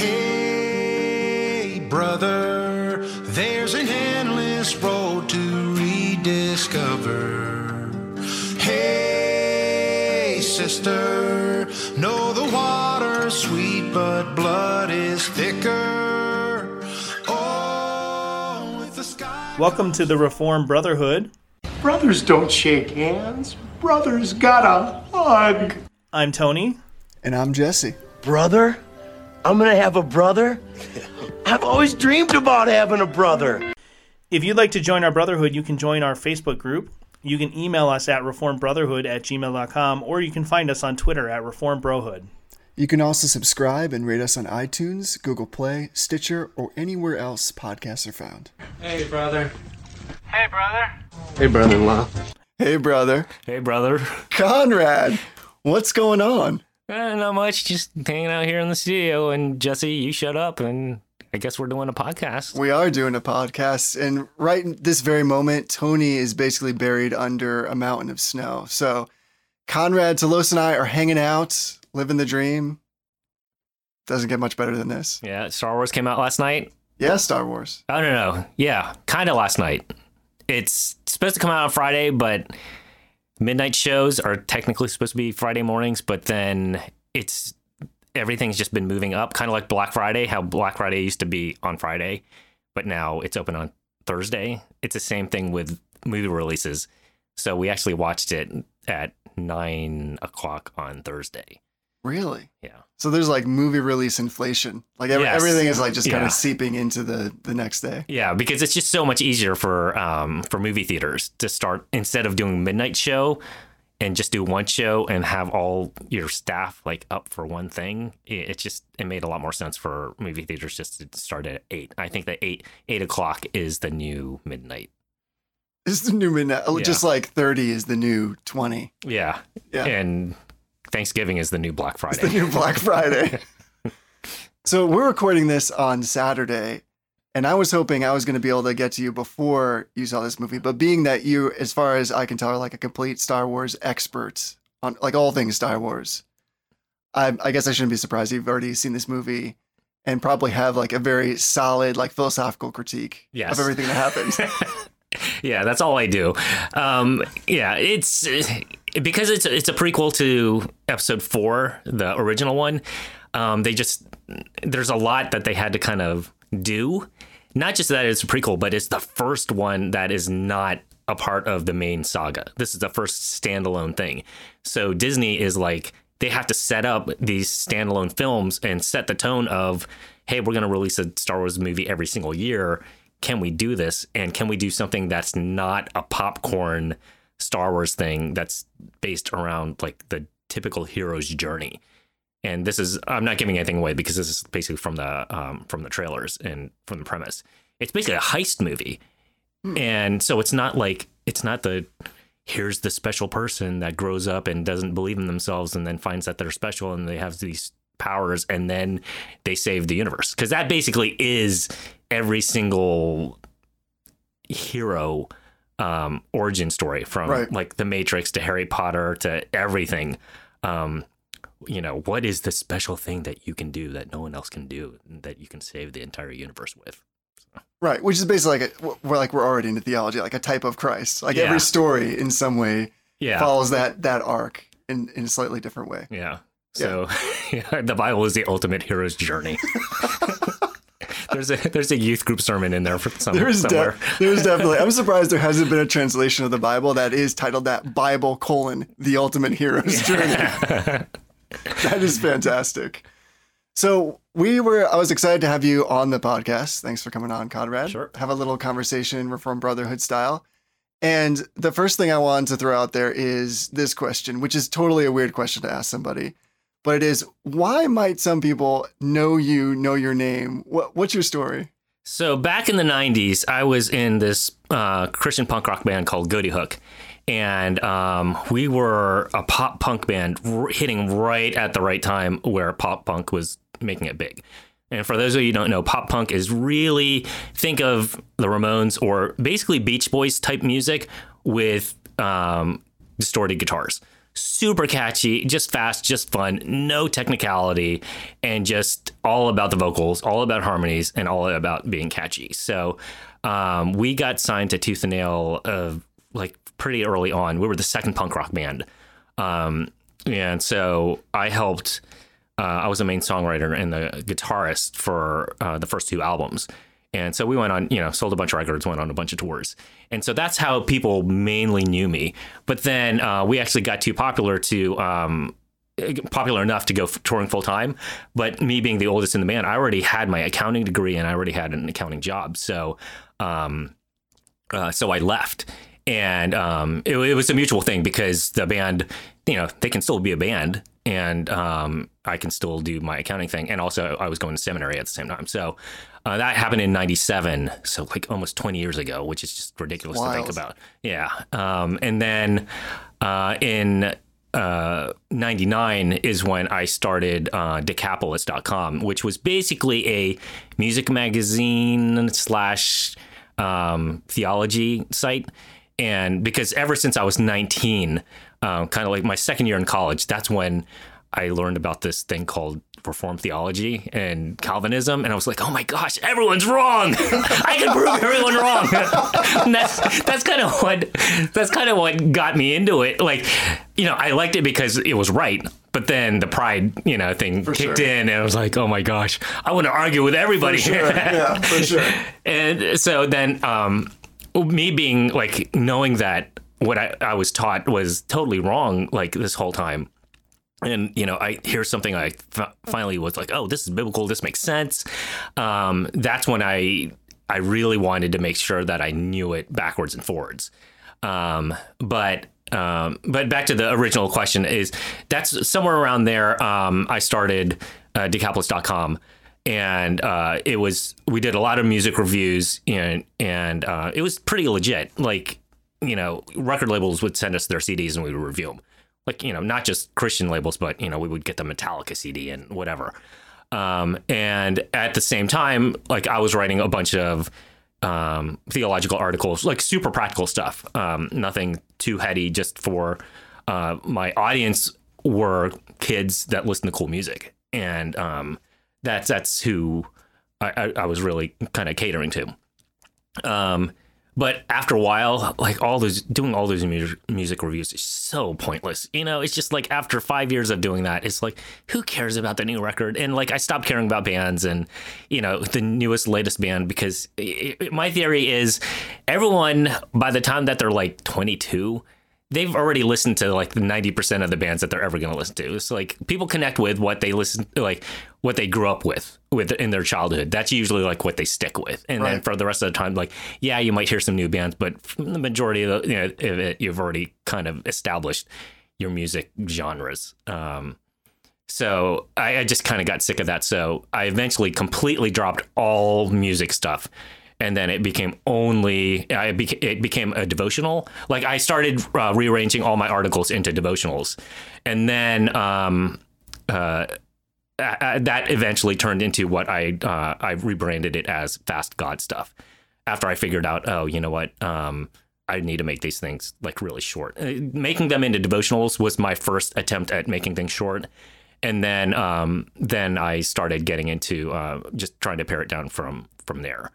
Hey, brother, there's an endless road to rediscover. Hey, sister, know the water's sweet, but blood is thicker. Oh, if the sky. Welcome to the Reformed Brotherhood. Brothers don't shake hands. Brothers gotta hug. I'm Tony. And I'm Jesse. brother? I'm gonna have a brother? I've always dreamed about having a brother. If you'd like to join our Brotherhood, you can join our Facebook group. You can email us at reformbrotherhood at gmail.com or you can find us on Twitter at reformbrohood. You can also subscribe and rate us on iTunes, Google Play, Stitcher, or anywhere else podcasts are found. Hey, brother. Hey, brother. Hey, brother-in-law. Hey, brother. Hey, brother. Conrad, what's going on? Eh, not much. Just hanging out here in the studio. And Jesse, you shut up, and I guess we're doing a podcast. We are doing a podcast, and right in this very moment, Tony is basically buried under a mountain of snow. So, Conrad, Telos, and I are hanging out, living the dream. Doesn't get much better than this. Yeah, Star Wars came out last night. Yeah, Star Wars. I don't know. Yeah, kind of last night. It's supposed to come out on Friday, but midnight shows are technically supposed to be Friday mornings, but then it's everything's just been moving up, kind of like Black Friday, how Black Friday used to be on Friday, but now it's open on Thursday. It's the same thing with movie releases. So we actually watched it at nine o'clock on Thursday. Really? Yeah. So there's like movie release inflation. Like every, Yes. everything is like just kind of seeping into the the next day. Yeah, because it's just so much easier for um, for movie theaters to start instead of doing midnight show and just do one show and have all your staff like up for one thing. It, it just it made a lot more sense for movie theaters just to start at eight. I think that eight eight o'clock is the new midnight. It's the new midnight. Yeah. Just like 30 is the new 20. Yeah, Yeah. and Thanksgiving is the new Black It's the Friday. new Black Friday. so we're recording this on Saturday, and I was hoping I was going to be able to get to you before you saw this movie. But being that you, as far as I can tell, are like a complete Star Wars expert on like all things Star Wars, I, I guess I shouldn't be surprised you've already seen this movie and probably have like a very solid like philosophical critique Yes. of everything that happens. yeah, that's all I do. Um, yeah, it's because it's it's a prequel to Episode Four, the original one. Um, they just there's a lot that they had to kind of do. Not just that it's a prequel, but it's the first one that is not a part of the main saga. This is the first standalone thing. So Disney is like they have to set up these standalone films and set the tone of, hey, we're going to release a Star Wars movie every single year. Can we do this? And can we do something that's not a popcorn Star Wars thing that's based around like the typical hero's journey? And this is I'm not giving anything away because this is basically from the um, from the trailers and from the premise. It's basically a heist movie, and so it's not like it's not the here's the special person that grows up and doesn't believe in themselves and then finds that they're special and they have these powers and then they save the universe because that basically is every single hero um, origin story from Right. like the Matrix to Harry Potter to everything. Um, you know, what is the special thing that you can do that no one else can do that you can save the entire universe with? Right, which is basically like a, we're like we're already into theology, like a type of Christ. Like Yeah. every story in some way Yeah. follows that that arc in, in a slightly different way. Yeah. So yeah, the Bible is the ultimate hero's journey. there's a there's a youth group sermon in there for some, There is somewhere. de- there is definitely. I'm surprised there hasn't been a translation of the Bible that is titled that Bible colon the ultimate hero's journey. that is fantastic. So we were. I was excited to have you on the podcast. Thanks for coming on, Conrad. Sure. Have a little conversation, Reform Brotherhood style. And the first thing I wanted to throw out there is this question, which is totally a weird question to ask somebody, but it is: Why might some people know you, know your name? What, what's your story? So back in the '90s, I was in this uh, Christian punk rock band called Ghoti Hook, and um, we were a pop punk band r- hitting right at the right time where pop punk was making it big. And for those of you who don't know, pop punk is really think of the Ramones or basically Beach Boys type music with um, distorted guitars. Super catchy, just fast, just fun, no technicality, and just all about the vocals, all about harmonies, and all about being catchy. So um, we got signed to Tooth and Nail uh, like pretty early on. We were the second punk rock band. Um, and so I helped. Uh, I was the main songwriter and the guitarist for uh, the first two albums. And so we went on, you know, sold a bunch of records, went on a bunch of tours. And so that's how people mainly knew me. But then uh, we actually got too popular to, um, popular enough to go touring full time. But me being the oldest in the band, I already had my accounting degree and I already had an accounting job. So, um, uh, so I left. And um, it, it was a mutual thing because the band, you know, they can still be a band and um, I can still do my accounting thing. And also, I was going to seminary at the same time. So uh, that happened in 97. So, like almost 20 years ago, which is just ridiculous to think about. Yeah. Um, and then uh, in uh, 99 is when I started uh, Decapolis.com, which was basically a music magazine slash um, theology site. And because ever since I was 19, um, kind of like my second year in college, that's when I learned about this thing called Reformed theology and Calvinism, and I was like, "Oh my gosh, everyone's wrong! I can prove everyone wrong." and that's that's kind of what that's kind of what got me into it. Like, you know, I liked it because it was right, but then the pride, you know, thing kicked sure. in, and I was like, "Oh my gosh, I want to argue with everybody." yeah, for sure. and so then um me being like knowing that what I, I was taught was totally wrong like this whole time and you know i hear something i finally was like oh this is biblical this makes sense um that's when i i really wanted to make sure that i knew it backwards and forwards um but um but back to the original question is that's somewhere around there um i started uh, decapolis.com and uh, it was we did a lot of music reviews and and uh, it was pretty legit. Like you know, record labels would send us their CDs and we would review them. Like you know, not just Christian labels, but you know, we would get the Metallica CD and whatever. Um, and at the same time, like I was writing a bunch of um, theological articles, like super practical stuff. Um, nothing too heady, just for uh, my audience were kids that listen to cool music, and um, that's that's who I, I, I was really kind of catering to. But after a while, like all those doing all those music, music reviews is so pointless. You know, it's just like after five years of doing that, it's like who cares about the new record? And like I stopped caring about bands and you know the newest latest band because i i my theory is everyone by the time that they're like 22 they've already listened to like the 90% of the bands that they're ever going to listen to. So like people connect with what they listen like what they grew up with with in their childhood. That's usually like what they stick with. And then for the rest of the time like yeah, you might hear some new bands, but the majority of, the, you know, of it you've already kind of established your music genres. Um so I, I just kind of got sick of that. So I eventually completely dropped all music stuff. And then it became only I beca- it became a devotional. Like I started uh, rearranging all my articles into devotionals, and then um, uh, uh, that eventually turned into what I uh, I rebranded it as Fast God stuff. After I figured out, oh, you know what, um, I need to make these things like really short. Uh, making them into devotionals was my first attempt at making things short, and then um, then I started getting into uh, just trying to pare it down from from there.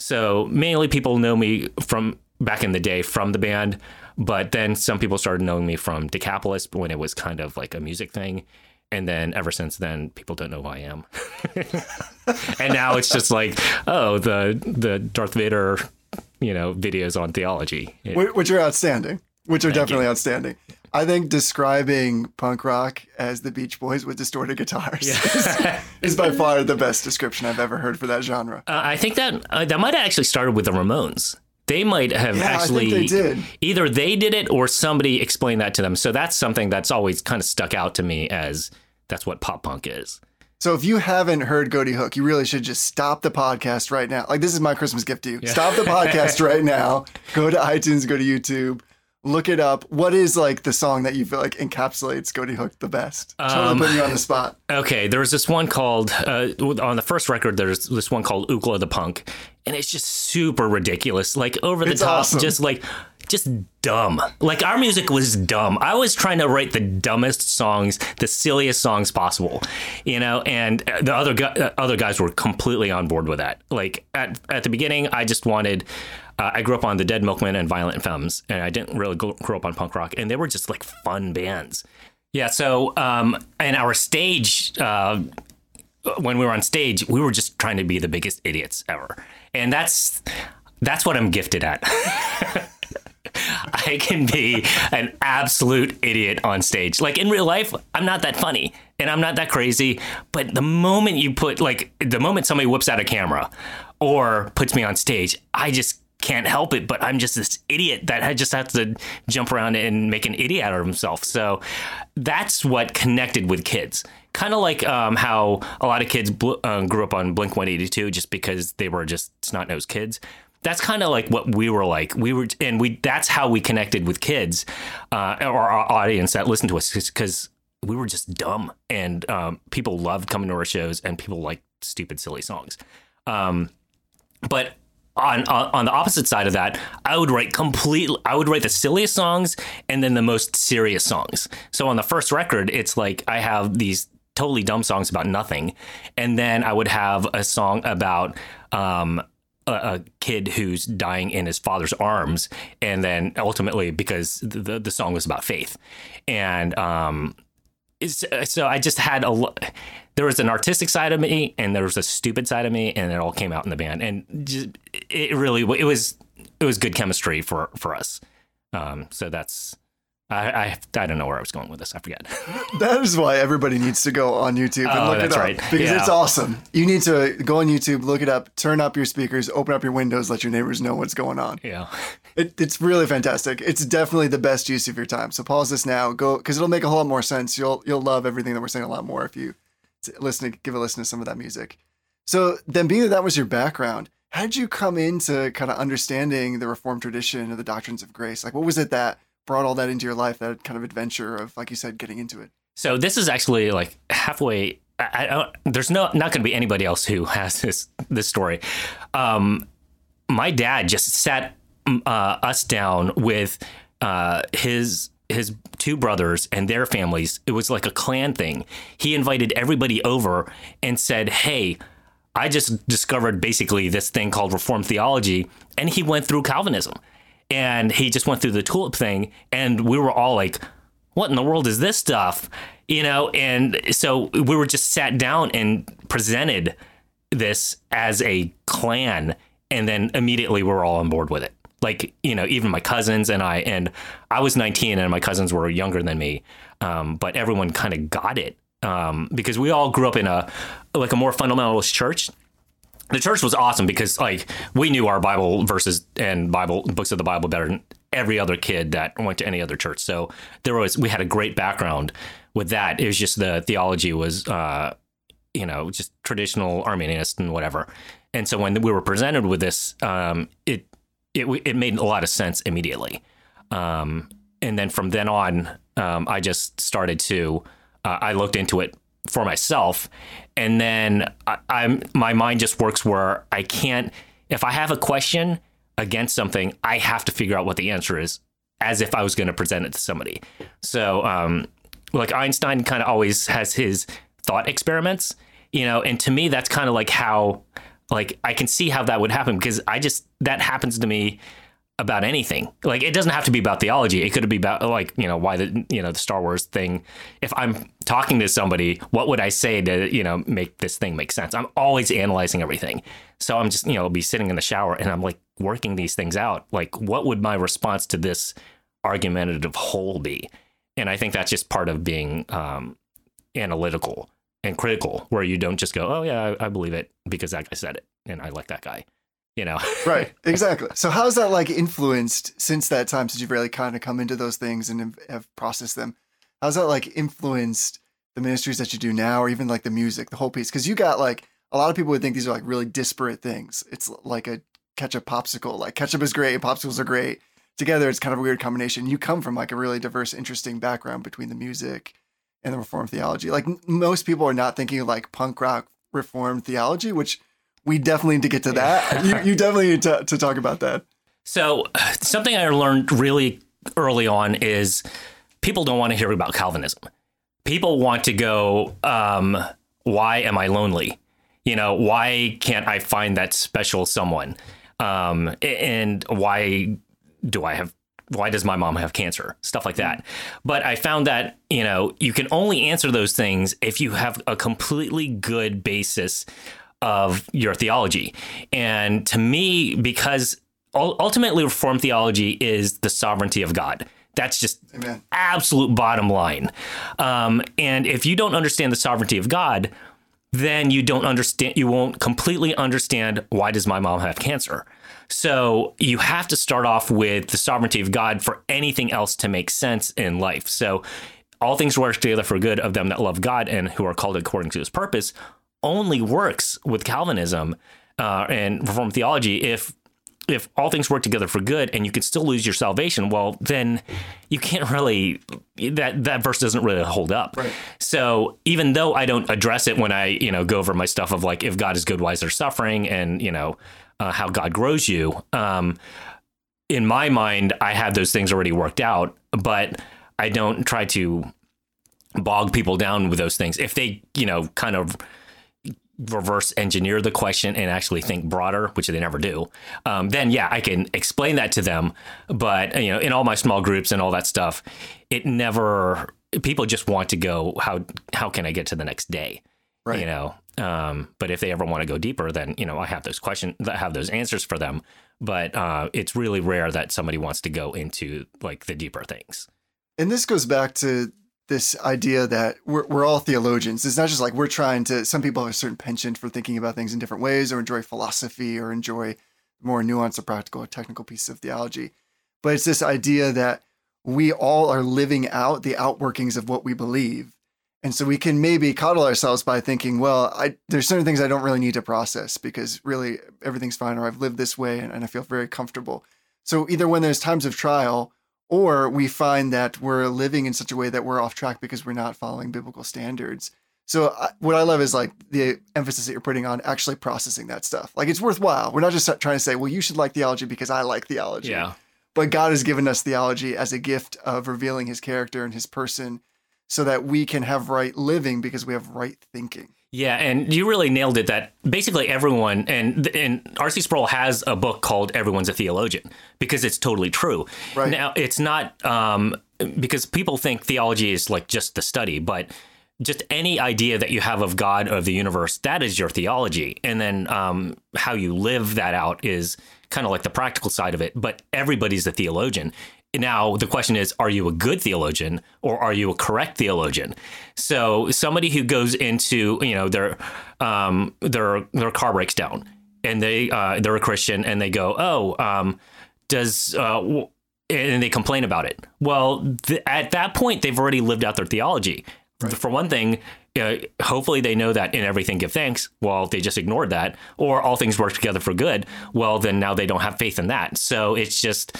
So mainly people know me from back in the day from the band, but then some people started knowing me from Decapolis when it was kind of like a music thing. And then ever since then, people don't know who I am. and now it's just like, oh, the the Darth Vader, you know, videos on theology. Which are outstanding. Which are definitely outstanding. I think describing punk rock as the Beach Boys with distorted guitars is, is by far the best description I've ever heard for that genre. Uh, I think that uh, that might have actually started with the Ramones. They might have Yeah, I think actually they did. either they did it or somebody explained that to them. So that's something that's always kind of stuck out to me as that's what pop punk is. So if you haven't heard Ghoti Hook, you really should just stop the podcast right now. Like this is my Christmas gift to you. Stop the podcast right now. Go to iTunes, go to YouTube, look it up. What is like the song that you feel like encapsulates Ghoti Hook the best? Um, Totally putting you on the spot. Okay, there was this one called uh, on the first record. There's this one called Ookla the Punk, and it's just super ridiculous, like over the It's top, awesome. just like just dumb. Like our music was dumb. I was trying to write the dumbest songs, the silliest songs possible, you know. And the other gu- uh, other guys were completely on board with that. Like at at the beginning, I just wanted. Uh, I grew up on the Dead Milkmen and Violent Femmes, and I didn't really grow up on punk rock, and they were just like fun bands. Yeah. So, um, and our stage. Uh, when we were on stage, we were just trying to be the biggest idiots ever, and that's that's what I'm gifted at. I can be an absolute idiot on stage. Like in real life, I'm not that funny and I'm not that crazy. But the moment you put, like, the moment somebody whips out a camera or puts me on stage, I just can't help it. But I'm just this idiot that just have to jump around and make an idiot out of himself. So that's what connected with kids. Kind of like um, how a lot of kids bl- uh, grew up on Blink 182 just because they were just snot nosed kids that's kind of like what we were like. We were, and we that's how we connected with kids uh, or our audience that listened to us because we were just dumb and um, people loved coming to our shows and people liked stupid, silly songs. Um, but on, on on the opposite side of that, I would write complete. I would write the silliest songs and then the most serious songs. So on the first record, it's like I have these totally dumb songs about nothing, and then I would have a song about um, a, a, kid who's dying in his father's arms, and then ultimately because the the song was about faith, and um, so I just had a there was an artistic side of me and there was a stupid side of me, and it all came out in the band, and just, it really it was it was good chemistry for for us. Um, so that's I, I, I don't know where I was going with this. I forget. that is why everybody needs to go on YouTube and Oh, look it up right. because Yeah. it's awesome. You need to go on YouTube, look it up, turn up your speakers, open up your windows, let your neighbors know what's going on. yeah. It, it's really fantastic. It's definitely the best use of your time. So pause this now, go because it'll make a whole lot more sense. You'll you'll love everything that we're saying a lot more if you listen to give a listen to some of that music. So then, being that that was your background, how did you come into kind of understanding the Reformed tradition or the doctrines of grace? Like, what was it that brought all that into your life? That kind of adventure of, like you said, getting into it. So this is actually like halfway. I, I there's no not going to be anybody else who has this this story. Um, my dad just sat mm, uh, us down with uh, his his two brothers and their families. It was like a clan thing. He invited everybody over and said, "Hey." I just discovered basically this thing called Reformed theology, and he went through Calvinism, and he just went through the tulip thing, and we were all like, "What in the world is this stuff?" You know, and so we were just sat down and presented this as a clan, and then immediately we were all on board with it. Like you know, even my cousins and I, and I was 19, and my cousins were younger than me, um, but everyone kind of got it um, because we all grew up in a like a more fundamentalist church. The church was awesome because like we knew our Bible verses and Bible books of the Bible better than every other kid that went to any other church. So there was we had a great background with that. It was just the theology was uh, you know just traditional Arminianist and whatever. And so when we were presented with this, um, it it it made a lot of sense immediately. Um, and then from then on, um, I just started to uh, I looked into it for myself, and then I, I'm my mind just works where I can't. If I have a question against something, I have to figure out what the answer is, as if I was going to present it to somebody. So, um, like Einstein, kind of always has his thought experiments, you know, and to me, that's kind of like how, like, I can see how that would happen because I just that happens to me about anything. Like it doesn't have to be about theology. It could be about like, you know, why the you know, the Star Wars thing. If I'm talking to somebody, what would I say to, you know, make this thing make sense? I'm always analyzing everything. So I'm just, you know, be sitting in the shower and I'm like working these things out. Like what would my response to this argumentative whole be? And I think that's just part of being um analytical and critical where you don't just go, "Oh yeah, I, I believe it because that guy said it and I like that guy." You know. Right, exactly. So how's that like influenced since that time, since you've really kind of come into those things and have- processed them? How's that like influenced the ministries that you do now, or even like the music, the whole piece? Because you got like a lot of people would think these are like really disparate things. It's like a ketchup popsicle. Like ketchup is great, popsicles are great. Together, it's kind of a weird combination. You come from like a really diverse, interesting background between the music and the Reformed theology. Like most people are not thinking of like punk rock Reformed theology, which we definitely need to get to that. you, you definitely need to, to talk about that. So something I learned really early on is people don't want to hear about Calvinism. People want to go, um, why am I lonely? You know, why can't I find that special someone? Um, and why do I have why does my mom have cancer stuff like that but i found that you know you can only answer those things if you have a completely good basis of your theology. And to me because ultimately reformed theology is the sovereignty of god. That's just Amen. absolute bottom line. Um, and if you don't understand the sovereignty of god then you don't understand you won't completely understand why does my mom have cancer? So you have to start off with the sovereignty of god for anything else to make sense in life. So all things work together for good of them that love god and who are called according to his purpose only works with calvinism uh, and reformed theology if if all things work together for good and you could still lose your salvation, well, then you can't really that that verse doesn't really hold up. Right. So even though I don't address it when I you know go over my stuff of like if God is good, why is there suffering, and you know uh, how God grows you. Um, in my mind, I have those things already worked out, but I don't try to bog people down with those things. If they you know kind of reverse engineer the question and actually think broader, which they never do, um, then yeah, I can explain that to them. But you know, in all my small groups and all that stuff, it never. People just want to go. How how can I get to the next day? Right. You know. Um, but if they ever want to go deeper, then you know I have those questions. I have those answers for them. But uh, it's really rare that somebody wants to go into like the deeper things. And this goes back to this idea that we're, we're all theologians. It's not just like we're trying to, some people have a certain penchant for thinking about things in different ways or enjoy philosophy or enjoy more nuanced or practical or technical pieces of theology. But it's this idea that we all are living out the outworkings of what we believe. And so we can maybe coddle ourselves by thinking, well, I, there's certain things I don't really need to process because really everything's fine or I've lived this way and, and I feel very comfortable. So either when there's times of trial or we find that we're living in such a way that we're off track because we're not following biblical standards. So I, what I love is like the emphasis that you're putting on actually processing that stuff. Like it's worthwhile. We're not just trying to say, well, you should like theology because I like theology. Yeah. But God has given us theology as a gift of revealing his character and his person so that we can have right living because we have right thinking. Yeah, and you really nailed it. That basically everyone and and R.C. Sproul has a book called "Everyone's a Theologian" because it's totally true. Right. Now, it's not um, because people think theology is like just the study, but just any idea that you have of God or of the universe that is your theology, and then um, how you live that out is kind of like the practical side of it. But everybody's a theologian. Now the question is, are you a good theologian or are you a correct theologian? So somebody who goes into you know their um, their their car breaks down and they uh, they're a Christian and they go, oh, um, does uh, w- and they complain about it. Well, th- at that point, they've already lived out their theology. For one thing, uh, hopefully they know that in everything give thanks. Well, they just ignored that, or all things work together for good. Well, then now they don't have faith in that. So it's just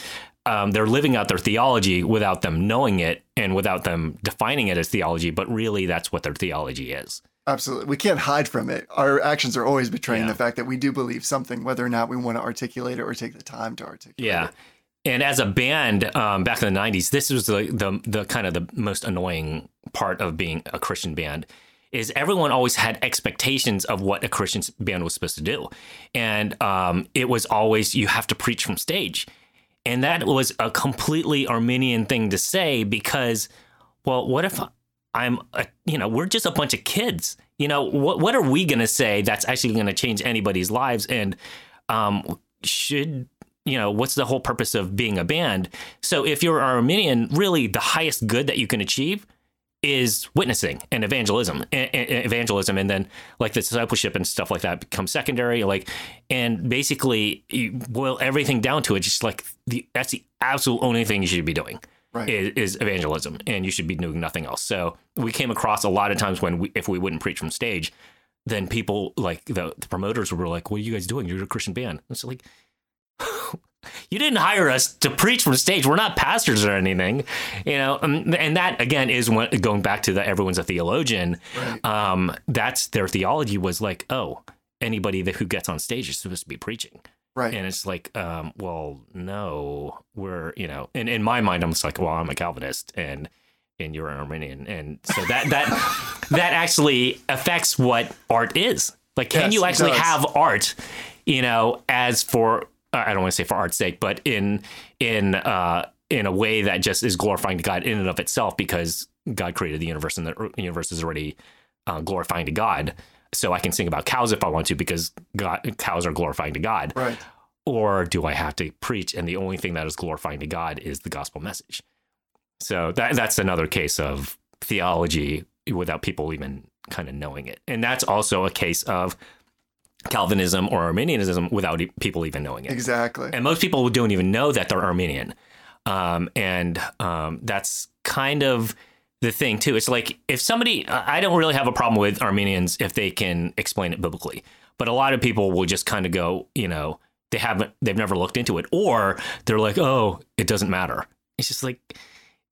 um, they're living out their theology without them knowing it and without them defining it as theology. But really, that's what their theology is. Absolutely. We can't hide from it. Our actions are always betraying Yeah. the fact that we do believe something, whether or not we want to articulate it or take the time to articulate Yeah. it. And as a band, um, back in the '90s, this was the, the the kind of the most annoying part of being a Christian band. Is everyone always had expectations of what a Christian band was supposed to do, and um, it was always you have to preach from stage, and that was a completely Arminian thing to say because, well, what if I'm, a, you know, we're just a bunch of kids. You know, what what are we gonna say that's actually gonna change anybody's lives? And um, should you know what's the whole purpose of being a band? So if you're an Arminian, really the highest good that you can achieve is witnessing and evangelism and, and- evangelism and then like the discipleship and stuff like that becomes secondary like and basically you boil everything down to it just like the that's the absolute only thing you should be doing Right. is, is evangelism and you should be doing nothing else. So we came across a lot of times when we, if we wouldn't preach from stage then people like the, the promoters were like what are you guys doing? You're a christian band. It's like you didn't hire us to preach from stage. We're not pastors or anything, you know. Um, and that again is when, going back to the everyone's a theologian. Right. Um, that's their theology was like, oh, anybody that who gets on stage is supposed to be preaching. Right. And it's like, um, well, no, we're, you know, and in my mind, I'm just like, well, I'm a Calvinist and, and you're an Arminian. And so that, that, that actually affects what art is. Like, can Yes, you actually have art, you know, as for, I don't want to say for art's sake, but in, in, uh, in a way that just is glorifying to God in and of itself because God created the universe and the universe is already uh, glorifying to God. So I can sing about cows if I want to because God, cows are glorifying to God. Right. Or do I have to preach and the only thing that is glorifying to God is the gospel message? So that that's another case of theology without people even kind of knowing it. And that's also a case of Calvinism or Arminianism without e- people even knowing it. Exactly. And most people don't even know that they're Arminian. Um, and um, that's kind of the thing, too. It's like if somebody, I don't really have a problem with Arminians if they can explain it biblically. But a lot of people will just kind of go, you know, they haven't, they've never looked into it. Or they're like, oh, it doesn't matter. It's just like,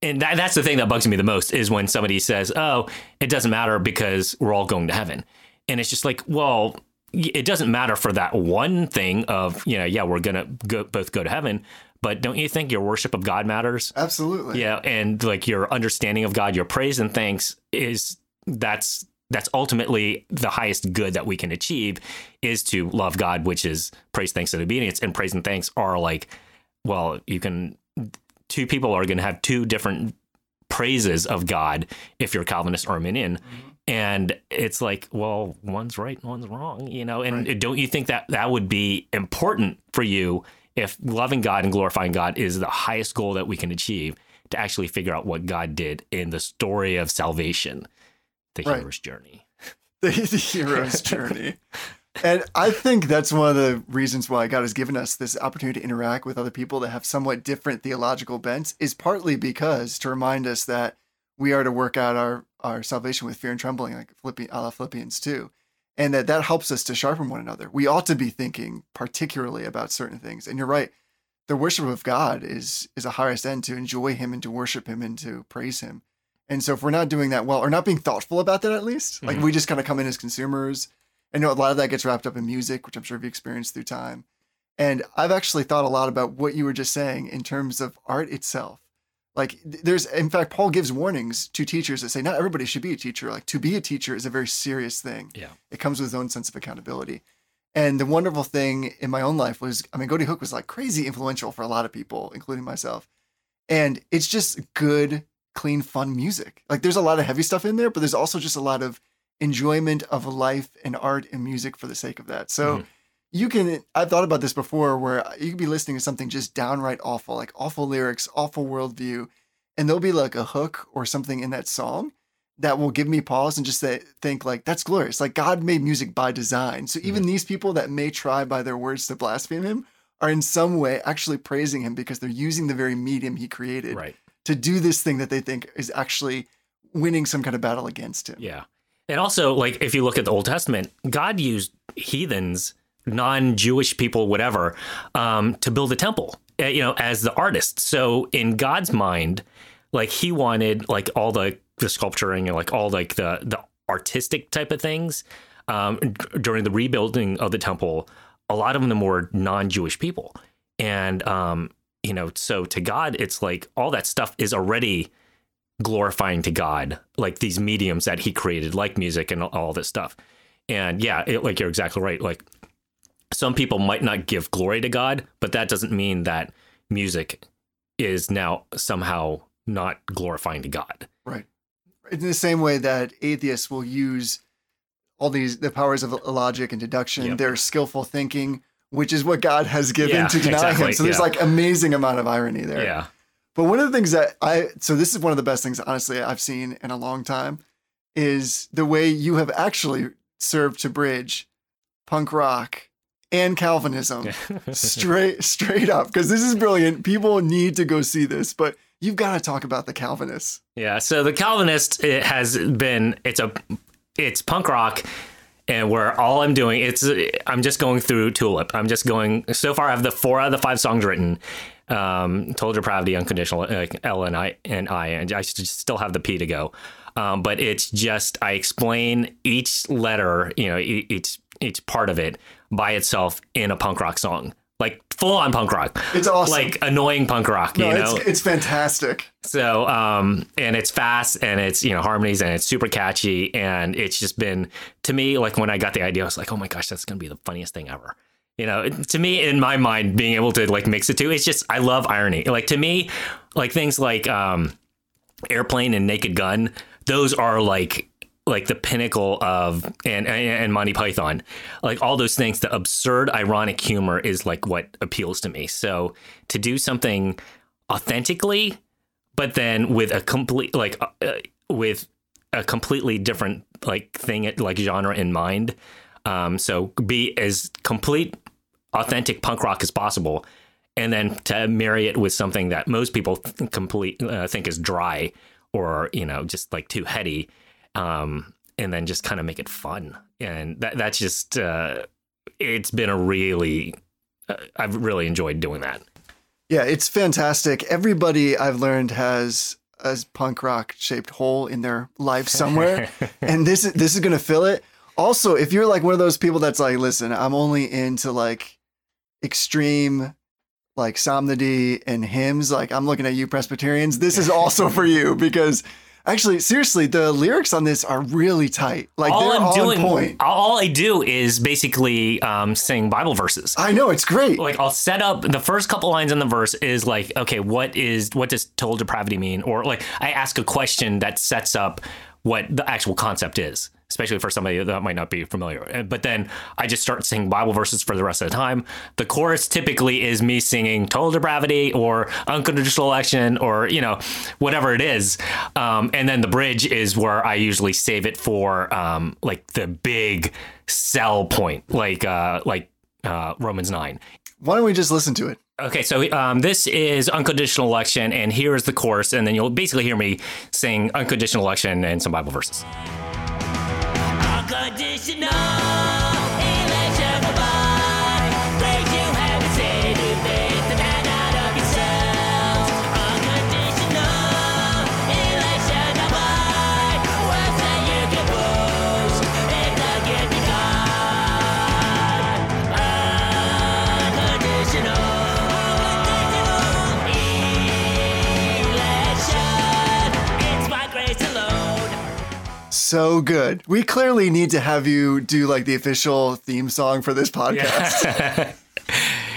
and that, that's the thing that bugs me the most is when somebody says, oh, it doesn't matter because we're all going to heaven. And it's just like, well, it doesn't matter for that one thing of, you know, yeah, we're going to go, both go to heaven. But don't you think your worship of God matters? Absolutely. Yeah. And like your understanding of God, your praise and thanks is that's, that's ultimately the highest good that we can achieve is to love God, which is praise, thanks, and obedience. And praise and thanks are like, well, you can, two people are going to have two different praises of God if you're Calvinist or Arminian. Mm-hmm. And it's like, well, one's right and one's wrong, you know? And don't you think that that would be important for you if loving God and glorifying God is the highest goal that we can achieve to actually figure out what God did in the story of salvation, the Right. hero's journey? the, the hero's journey. And I think that's one of the reasons why God has given us this opportunity to interact with other people that have somewhat different theological bents is partly because to remind us that we are to work out our, our salvation with fear and trembling, like Philippi, a la Philippians 2. And that that helps us to sharpen one another. We ought to be thinking particularly about certain things. And you're right. The worship of God is is a highest end to enjoy him and to worship him and to praise him. And so if we're not doing that well or not being thoughtful about that at least, like mm-hmm. we just kind of come in as consumers. I know a lot of that gets wrapped up in music, which I'm sure you've experienced through time. And I've actually thought a lot about what you were just saying in terms of art itself. Like there's in fact Paul gives warnings to teachers that say not everybody should be a teacher. Like to be a teacher is a very serious thing. Yeah. It comes with its own sense of accountability. And the wonderful thing in my own life was, I mean, Ghoti Hook was like crazy influential for a lot of people, including myself. And it's just good, clean, fun music. Like there's a lot of heavy stuff in there, but there's also just a lot of enjoyment of life and art and music for the sake of that. So mm-hmm. You can, I've thought about this before where you could be listening to something just downright awful, like awful lyrics, awful worldview, and there'll be like a hook or something in that song that will give me pause and just say, think like that's glorious. Like God made music by design. So even mm-hmm. these people that may try by their words to blaspheme him are in some way actually praising him because they're using the very medium he created Right. to do this thing that they think is actually winning some kind of battle against him. Yeah. And also, like, if you look at the Old Testament, God used heathens, non Jewish people, whatever, um, to build a temple, uh, you know, as the artist. So, in God's mind, like, he wanted, like, all the, the sculpturing and, like, all, like, the, the artistic type of things um, during the rebuilding of the temple. A lot of them were non Jewish people. And, um, you know, so to God, it's like all that stuff is already glorifying to God, like these mediums that He created, like music and all this stuff. And yeah, it, like you're exactly right. Like some people might not give glory to God, but that doesn't mean that music is now somehow not glorifying to God. Right. In the same way that atheists will use all these the powers of logic and deduction, Yep. their skillful thinking, which is what God has given Yeah, to deny exactly, him. So there's yeah. like amazing amount of irony there. Yeah. But one of the things that I so this is one of the best things honestly I've seen in a long time is the way you have actually served to bridge punk rock and Calvinism straight straight up because this is brilliant. People need to go see this, but you've got to talk about the Calvinists. Yeah. So the Calvinist it has been it's a it's punk rock, and where all I'm doing it's I'm just going through Tulip. I'm just going so far. I have the four out of the five songs written. Um, Total Depravity, Unconditional, uh, L and I and I, and I still have the P to go. Um, but it's just I explain each letter, you know, each each part of it by itself in a punk rock song. like full on punk rock. It's awesome. Like annoying punk rock, No, you know. it's, it's fantastic. So, um, and it's fast and it's, you know, harmonies and it's super catchy. And it's just been, to me, like when I got the idea, I was like, oh my gosh, that's going to be the funniest thing ever. You know, to me, in my mind, being able to like mix the two, it's just, I love irony. Like to me, like things like, um, Airplane and Naked Gun, those are like, like the pinnacle of and, and Monty Python, like all those things. The absurd, ironic humor is like what appeals to me. So to do something authentically but then with a complete like uh, with a completely different like thing like genre in mind um so be as complete authentic punk rock as possible and then to marry it with something that most people th- complete uh, think is dry or you know just like too heady um and then just kind of make it fun and that that's just uh it's been a really uh, I've really enjoyed doing that Yeah, it's fantastic. Everybody I've learned has a punk rock shaped hole in their life somewhere, and this is this is gonna fill it. Also, if you're like one of those people that's like, listen, I'm only into like extreme like psalmody and hymns, like I'm looking at you Presbyterians, this is also for you because actually, seriously, the lyrics on this are really tight. Like all they're I'm on doing, point. all I do is basically um, sing Bible verses. I know it's great. Like I'll set up the first couple lines in the verse is like, okay, what is what does total depravity mean? Or like I ask a question that sets up what the actual concept is, especially for somebody that might not be familiar. But then I just start singing Bible verses for the rest of the time. The chorus typically is me singing total depravity or unconditional election or you know whatever it is, um, and then the bridge is where I usually save it for um, like the big sell point, like uh, like uh, Romans nine. Why don't we just listen to it? Okay, so um, this is unconditional election, and here is the chorus, and then you'll basically hear me sing unconditional election and some Bible verses. Unconditional So good. We clearly need to have you do like the official theme song for this podcast.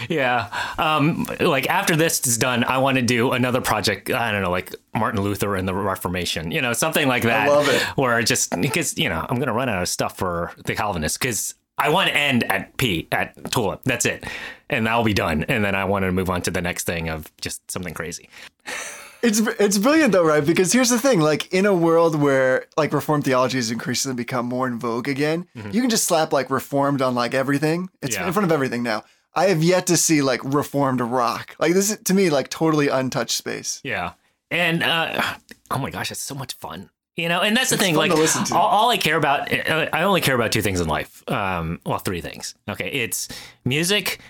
Yeah. Um, like after this is done, I want to do another project. I don't know, like Martin Luther and the Reformation, you know, something like that. I love it. Where just because, you know, I'm going to run out of stuff for the Calvinists because I want to end at P, at Tulip. That's it. And that'll be done. And then I want to move on to the next thing of just something crazy. It's it's brilliant though, right? Because here's the thing: like in a world where like reformed theology has increasingly become more in vogue again, you can just slap like reformed on like everything. It's Mm-hmm. Yeah. in front of everything now. I have yet to see like reformed rock. Like this is to me like totally untouched space. Yeah. And uh, oh my gosh, it's so much fun. You know, and that's the It's thing. Like, all, all I care about, I only care about two things in life. Um, well, three things. Okay, it's music,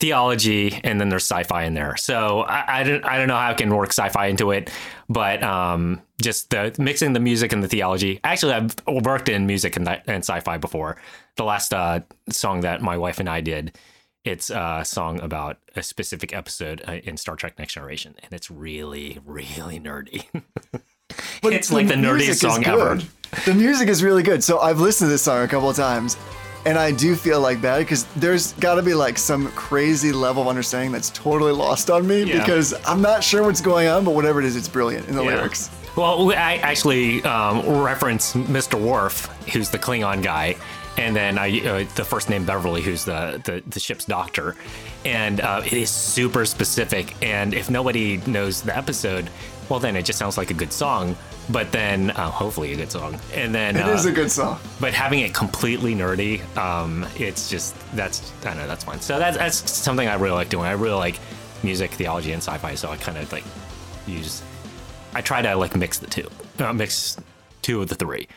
theology, and then there's sci-fi in there. So I, I don't, I don't know how I can work sci-fi into it, but um, just the mixing the music and the theology. Actually, I've worked in music and, th- and sci-fi before. The last uh, song that my wife and I did. It's a song about a specific episode uh, in Star Trek Next Generation, and it's really, really nerdy. But It's like the nerdiest song ever. The music is really good. So I've listened to this song a couple of times, and I do feel like bad because there's got to be like some crazy level of understanding that's totally lost on me Yeah. because I'm not sure what's going on, but whatever it is, it's brilliant in the Yeah. lyrics. Well, I actually um, reference Mr. Worf, who's the Klingon guy, and then I uh, the first name Beverly, who's the the, the ship's doctor, and uh, it is super specific. And if nobody knows the episode, well, then it just sounds like a good song. But then, uh, hopefully, a good song. And then, It uh, is a good song. but having it completely nerdy, um, it's just that's I don't know that's fun. So that's that's something I really like doing. I really like music, theology, and sci-fi. So I kind of like use. I try to like mix the two, uh, mix two of the three.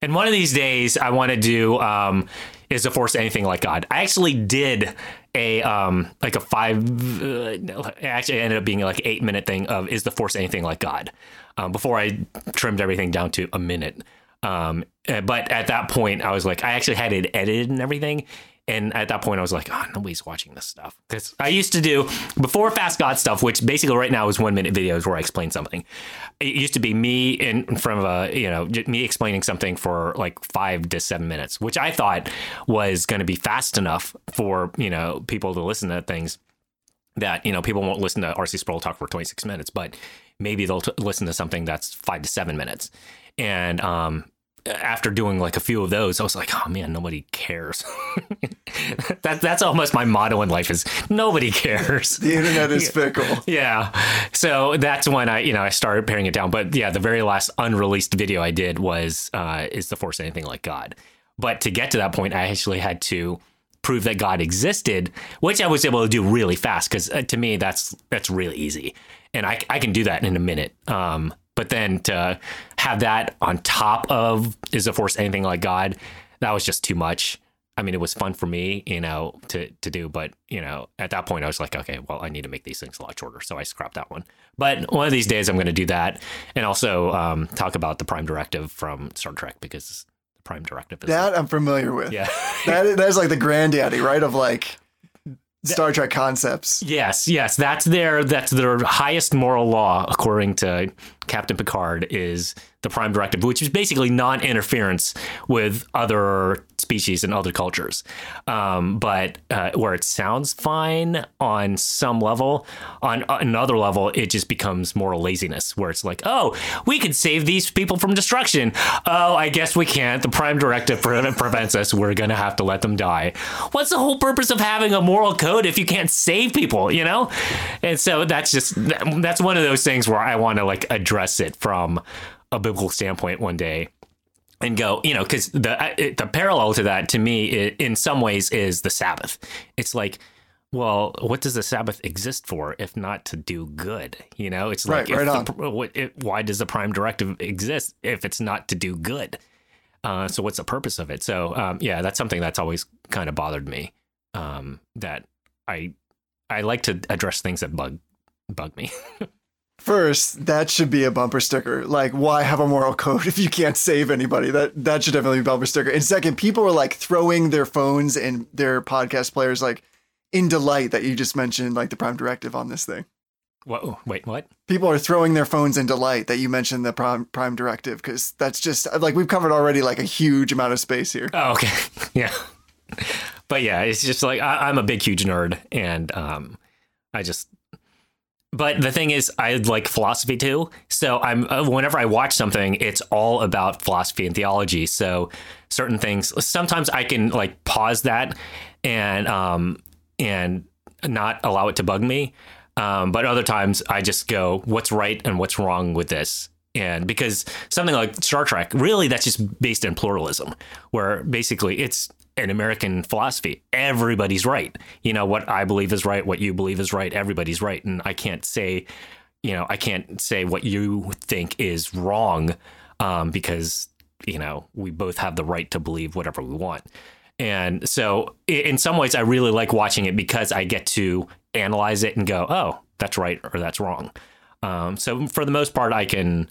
And one of these days, I want to do um, is the force anything like God. I actually did a um, like a five. Uh, actually, ended up being like an eight minute thing of is the force anything like God. Um, before I trimmed everything down to a minute. Um, uh, but at that point, I was like, I actually had it edited and everything. And at that point, I was like, oh, nobody's watching this stuff. Because I used to do before Fast God stuff, which basically right now is one minute videos where I explain something. It used to be me in front of a, you know, me explaining something for like five to seven minutes, which I thought was going to be fast enough for, you know, people to listen to things that you know people won't listen to RC Sproul talk for 26 minutes, but maybe they'll t- listen to something that's five to seven minutes. And um, after doing like a few of those, I was like, oh man, nobody cares. that that's almost my motto in life is nobody cares. The internet is fickle. Yeah. So that's when I, you know, I started paring it down. But yeah, the very last unreleased video I did was uh, is the force anything like God. But to get to that point, I actually had to prove that God existed, which I was able to do really fast because uh, to me that's that's really easy, and I I can do that in a minute. Um, but then to have that on top of is the force anything like God, that was just too much. I mean, it was fun for me, you know, to to do, but you know, at that point, I was like, okay, well, I need to make these things a lot shorter, so I scrapped that one. But one of these days, I'm going to do that, and also um, talk about the Prime Directive from Star Trek because the Prime Directive is That I'm familiar with. yeah. That that's like the granddaddy, right? Of like Star Trek concepts. Yes, yes, that's their that's their highest moral law according to Captain Picard is the Prime Directive, which is basically non-interference with other species and other cultures. Um, but uh, where it sounds fine on some level, on another level, it just becomes moral laziness, where it's like, oh, we could save these people from destruction. Oh, I guess we can't. The Prime Directive pre- prevents us. We're gonna have to let them die. What's the whole purpose of having a moral code if you can't save people? You know, and so that's just that's one of those things where I want to like address it from a biblical standpoint one day and go, you know, because the it, the parallel to that to me, i in some ways, is the Sabbath. It's like, well, what does the Sabbath exist for if not to do good? You know, it's like, Right, right the, what, it, why does the Prime Directive exist if it's not to do good? Uh, so what's the purpose of it? So um, yeah, that's something that's always kind of bothered me. Um, that I I like to address things that bug bug me. First, that should be a bumper sticker. Like, why have a moral code if you can't save anybody? That that should definitely be a bumper sticker. And second, people are like throwing their phones and their podcast players like in delight that you just mentioned like the Prime Directive on this thing. what? Wait, what? People are throwing their phones in delight that you mentioned the Prime Prime Directive because that's just like we've covered already like a huge amount of space here. Oh, okay. yeah. But yeah, it's just like I, I'm a big, huge nerd, and um, I just. But the thing is, I like philosophy too. So I'm uh, whenever I watch something, it's all about philosophy and theology. So certain things, sometimes I can like pause that and um and not allow it to bug me. Um, but other times I just go, what's right and what's wrong with this? And because something like Star Trek, really, that's just based in pluralism, where basically it's an American philosophy. Everybody's right. You know, what I believe is right, what you believe is right, everybody's right. And I can't say, you know, I can't say what you think is wrong um, because, you know, we both have the right to believe whatever we want. And so, in some ways, I really like watching it because I get to analyze it and go, oh, that's right or that's wrong. Um, so, for the most part, I can.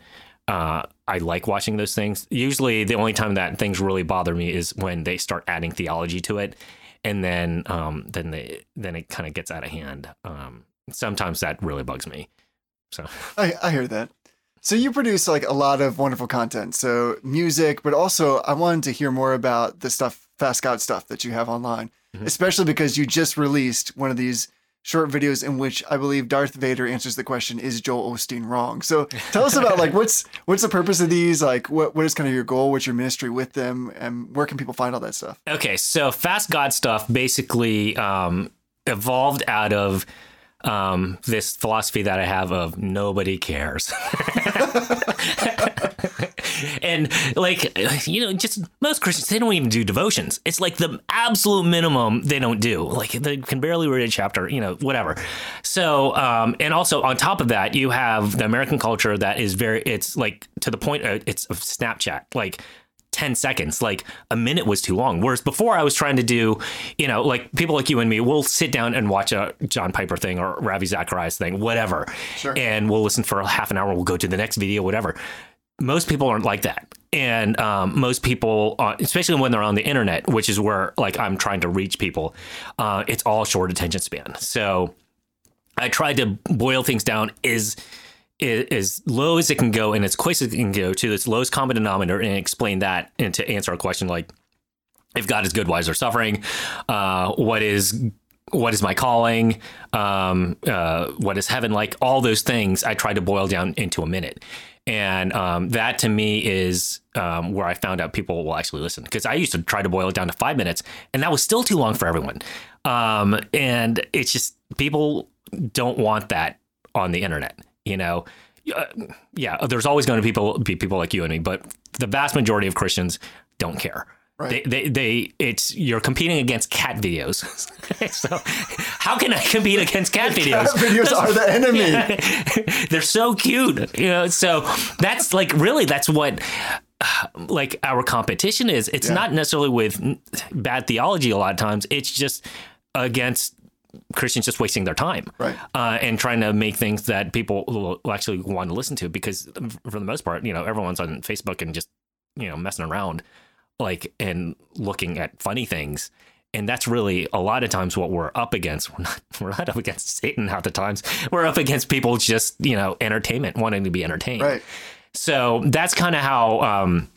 Uh, I like watching those things. Usually, the only time that things really bother me is when they start adding theology to it, and then um, then they then it kind of gets out of hand. Um, sometimes that really bugs me. So, I, I hear that. So you produce like a lot of wonderful content. So music, but also I wanted to hear more about the stuff, Fast God stuff that you have online, especially because you just released one of these short videos in which I believe Darth Vader answers the question, "Is Joel Osteen wrong?" So tell us about like what's what's the purpose of these? Like what what is kind of your goal? What's your ministry with them? And where can people find all that stuff? Okay, so Fast God stuff basically um, evolved out of um, this philosophy that I have of nobody cares. and like you know just most christians they don't even do devotions. It's like the absolute minimum they don't do. Like they can barely read a chapter you know whatever. So um and also on top of that you have the american culture that is very it's like to the point uh, it's of snapchat. Like 10 seconds. Like a minute was too long. Whereas before i was trying to do you know like people like you and me we'll sit down and watch a john piper thing or ravi zacharias thing whatever. Sure. and we'll listen for a half an hour we'll go to the next video whatever. Most people aren't like that. And um, most people, uh, especially when they're on the internet, which is where like I'm trying to reach people, uh, it's all short attention span. So I tried to boil things down as as low as it can go and as quick as it can go to its lowest common denominator and explain that and to answer a question like if God is good, why is there suffering? Uh, what is what is my calling? Um, uh, what is heaven like? All those things I tried to boil down into a minute. And um, that to me is um, where I found out people will actually listen. Because I used to try to boil it down to five minutes, and that was still too long for everyone. Um, and it's just people don't want that on the internet. You know, Uh, yeah, there's always going to people be people like you and me, but the vast majority of Christians don't care. They, they, they, it's you're competing against cat videos. so, how can I compete against cat videos? Cat Videos are the enemy. They're so cute, you know. So that's like really that's what like our competition is. It's Yeah. not necessarily with bad theology. A lot of times, it's just against Christians just wasting their time, Right. Uh, and trying to make things that people will actually want to listen to. Because for the most part, you know, everyone's on Facebook and just you know messing around, like and looking at funny things. And that's really a lot of times what we're up against. We're not we're not up against Satan half the times. We're up against people just you know entertainment, wanting to be entertained. Right. So that's kind of how um,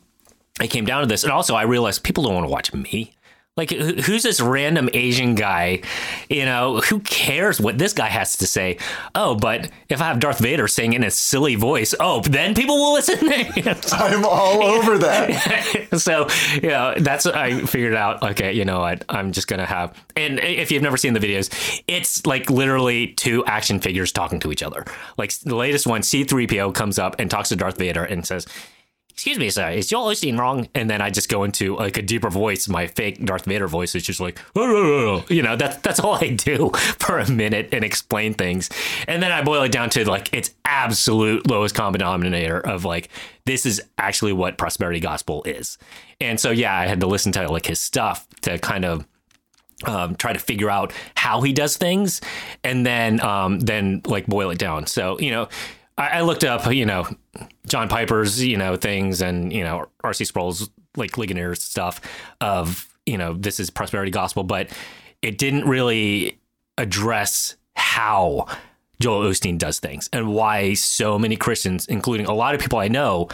I came down to this. And also, I realized people don't want to watch me. Like, who's this random Asian guy? You know, who cares what this guy has to say? Oh, but if I have Darth Vader saying in a silly voice, oh, then people will listen. I'm all over that. so, you know, that's I figured out. Okay, you know what? I'm just going to have, and if you've never seen the videos, it's like literally two action figures talking to each other. Like the latest one, C3PO comes up and talks to Darth Vader and says, excuse me, sir, is Joel Osteen wrong? And then I just go into like a deeper voice, my fake Darth Vader voice is just like, you know, that's that's all I do for a minute and explain things. And then I boil it down to like its absolute lowest common denominator of like, this is actually what prosperity gospel is. And so yeah, I had to listen to like his stuff to kind of um, try to figure out how he does things and then um, then like boil it down. So you know, I, I looked up you know John Piper's you know things and you know R.C. Sproul's like Ligonier's stuff of you know this is prosperity gospel, but it didn't really address how Joel Osteen does things and why so many Christians, including a lot of people I know,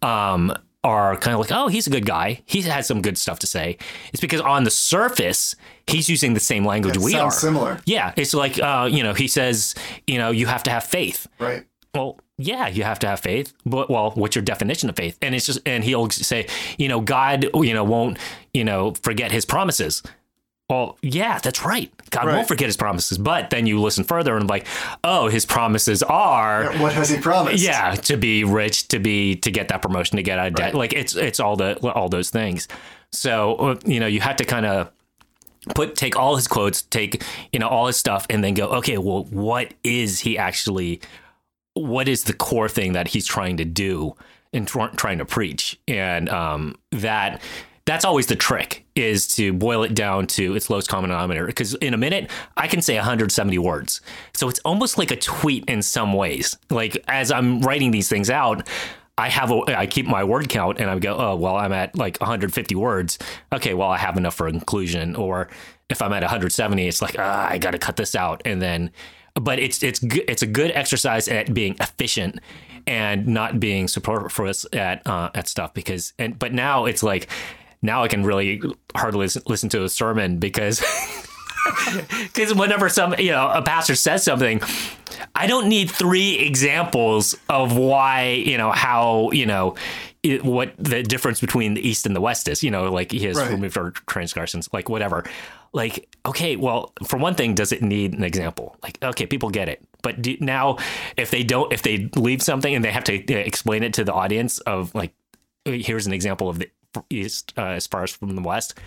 um, are kind of like, oh, he's a good guy. He has some good stuff to say. It's because on the surface, he's using the same language Yeah, we are. similar. Yeah, it's like, uh, you know, he says, you know, you have to have faith. Right. Well, yeah, you have to have faith, but well, what's your definition of faith? And it's just, and he'll say, you know, God, you know, won't, you know, forget his promises. Well, yeah, that's right. God Right. won't forget his promises. But then you listen further and like, oh, his promises are What has he promised? yeah, to be rich, to be to get that promotion, to get out of debt. Like it's it's all the all those things. So uh, you know, you have to kind of put take all his quotes, take you know all his stuff, and then go, okay, well, what is he actually? What is the core thing that he's trying to do and tr- trying to preach? And um, that that's always the trick is to boil it down to its lowest common denominator. Because in a minute i can say 170 words. So it's almost like a tweet in some ways. Like as i'm writing these things out i have a i keep my word count and i go oh well i'm at like 150 words. Okay well i have enough for inclusion. Or if i'm at 170 it's like ah, i gotta cut this out. And then but it's it's it's a good exercise at being efficient and not being superfluous at uh, at stuff because and but now it's like now I can really hardly listen, to a sermon because because whenever some you know a pastor says something I don't need three examples of why you know how you know it, what the difference between the east and the west is you know like he has Right. removed our transgressions like whatever like okay well for one thing does it need an example like okay people get it but do, now if they don't if they leave something and they have to uh, explain it to the audience of like here's an example of the east uh, as far as from the west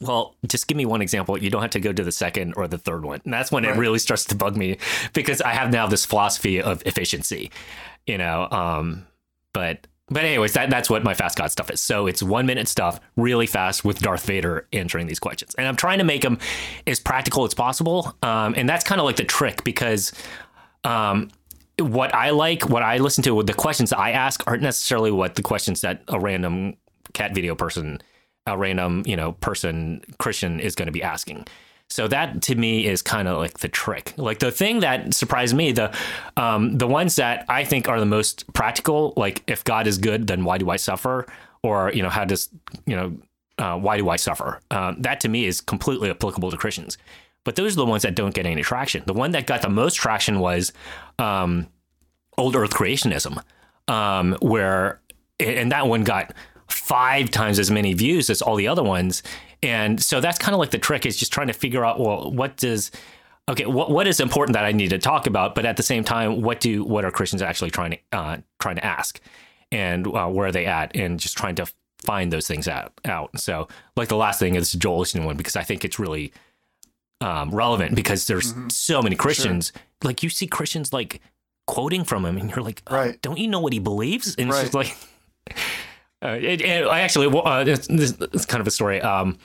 well, just give me one example. You don't have to go to the second or the third one. And that's when it really starts to bug me because I have now this philosophy of efficiency, you know. Um, but but anyways, that that's what my fast God stuff is. So it's one minute stuff, really fast with Darth Vader answering these questions, and I'm trying to make them as practical as possible. Um, and that's kind of like the trick because um, what I like, what I listen to, the questions I ask aren't necessarily what the questions that a random cat video person, a random you know person Christian is going to be asking. So that to me is kind of like the trick. Like the thing that surprised me, the um, the ones that I think are the most practical, like if God is good, then why do I suffer? Or you know, how does you know uh, why do I suffer? Um, that to me is completely applicable to Christians. But those are the ones that don't get any traction. The one that got the most traction was um, old Earth creationism, um, where and that one got five times as many views as all the other ones. And so that's kind of like the trick is just trying to figure out well, what does okay, what what is important that I need to talk about, but at the same time, what do what are Christians actually trying to uh, trying to ask, and uh, where are they at, and just trying to find those things out out. So like the last thing is Joel Osteen one because I think it's really um, relevant because there's so many Christians. Like you see Christians like quoting from him, and you're like, oh, Right. don't you know what he believes? And it's just like. Uh, it, actually, uh, this, is kind of a story. Um,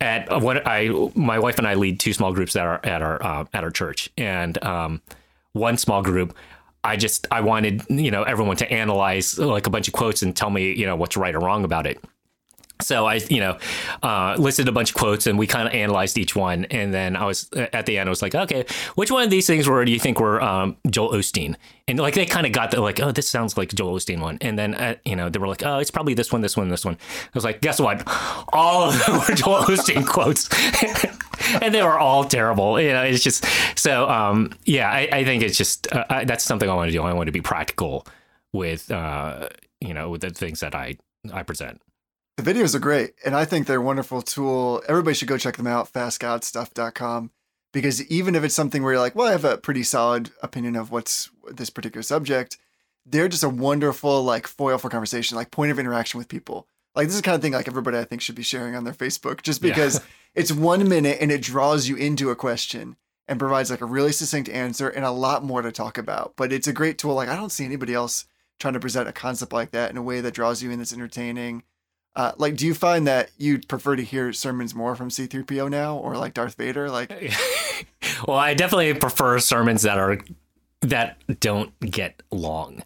at what I, my wife and I lead two small groups that are at our uh, at our church, and um, one small group, I just I wanted you know everyone to analyze like a bunch of quotes and tell me you know what's right or wrong about it. So I, you know, uh, listed a bunch of quotes and we kind of analyzed each one. And then I was at the end, I was like, okay, which one of these things were do you think were um, Joel Osteen? And like they kind of got the like, oh, this sounds like Joel Osteen one. And then uh, you know they were like, oh, it's probably this one, this one, this one. I was like, guess what? All of them were Joel Osteen quotes. and they were all terrible. You know, it's just so. Um, yeah, I, I think it's just uh, I, that's something I want to do. I want to be practical with uh, you know with the things that I I present. The videos are great, and I think they're a wonderful tool. Everybody should go check them out, fastgodstuff.com, because even if it's something where you're like, well, I have a pretty solid opinion of what's this particular subject, they're just a wonderful like foil for conversation, like point of interaction with people. Like this is the kind of thing like everybody I think should be sharing on their Facebook, just Yeah. because it's one minute and it draws you into a question and provides like a really succinct answer and a lot more to talk about. But it's a great tool. Like I don't see anybody else trying to present a concept like that in a way that draws you in that's entertaining. Uh, like, do you find that you prefer to hear sermons more from C3PO now, or like Darth Vader? Like, Well, I definitely prefer sermons that are that don't get long.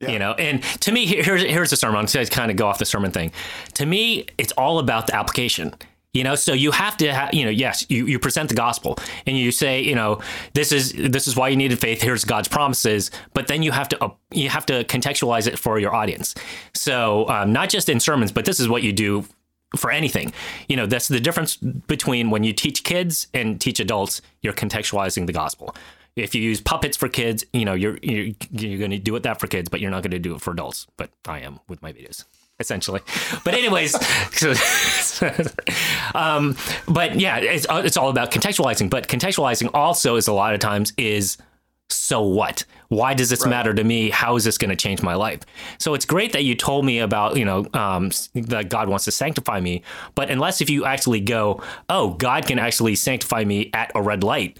Yeah. You know, and to me, here's here's a sermon. I'm going to kind of go off the sermon thing. To me, it's all about the application. You know, so you have to, ha- you know, yes, you, you present the gospel and you say, you know, this is this is why you needed faith. Here's God's promises, but then you have to uh, you have to contextualize it for your audience. So um, not just in sermons, but this is what you do for anything. You know, that's the difference between when you teach kids and teach adults, you're contextualizing the gospel. If you use puppets for kids, you know, you're you're, you're going to do it that for kids, but you're not going to do it for adults. But I am with my videos, essentially. But anyways, um, but yeah, it's it's all about contextualizing. But contextualizing also is a lot of times is so what? Why does this matter to me? How is this going to change my life? So it's great that you told me about, you know, um, that God wants to sanctify me. But unless if you actually go, oh, God can actually sanctify me at a red light,